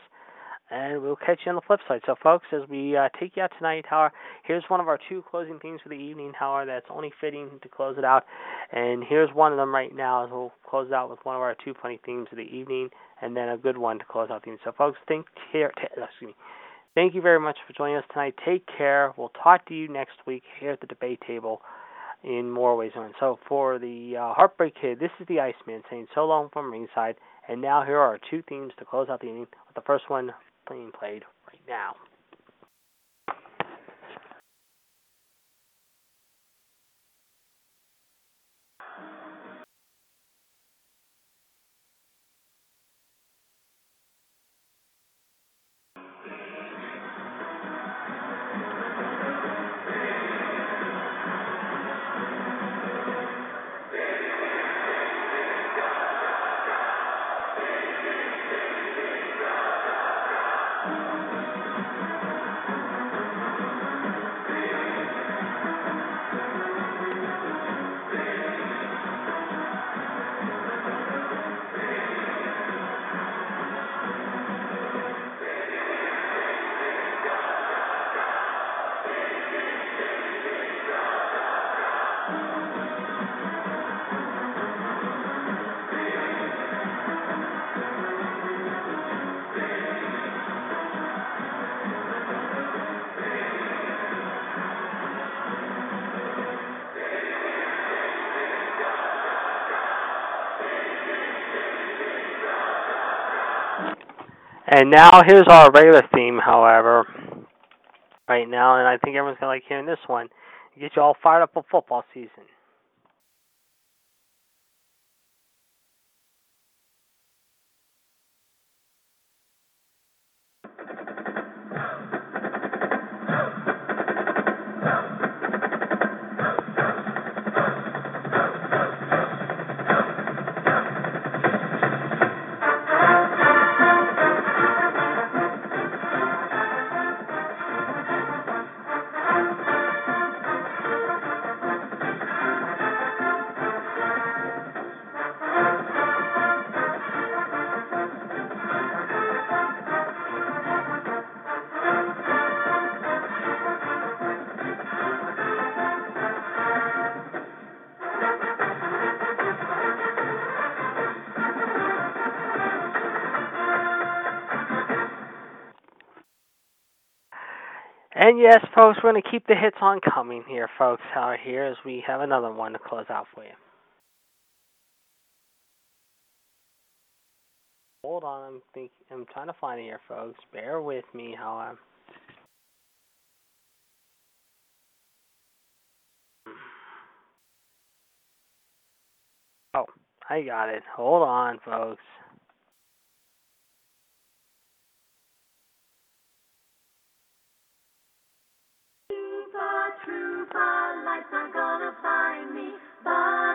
and we'll catch you on the flip side. So, folks, as we uh, take you out tonight, how here's one of our two closing themes for the evening. How that's only fitting to close it out, and here's one of them right now. As we'll close out with one of our two funny themes of the evening, and then a good one to close out the evening. So, folks, think care. T- excuse me. Thank you very much for joining us tonight. Take care. We'll talk to you next week here at the debate table in more ways than one. So for the uh, Heartbreak Kid, this is the Iceman saying so long from ringside. And now here are our two themes to close out the evening. The first one being played right now. And now here's our regular theme, however, right now, and I think everyone's gonna like hearing this one. Get you all fired up for football season. And yes, folks, we're going to keep the hits on coming here, folks, out here as we have another one to close out for you. Hold on, I'm think I'm trying to find it here, folks. Bear with me how I'm Oh, I got it. Hold on, folks. Trooper, lights are gonna find me, but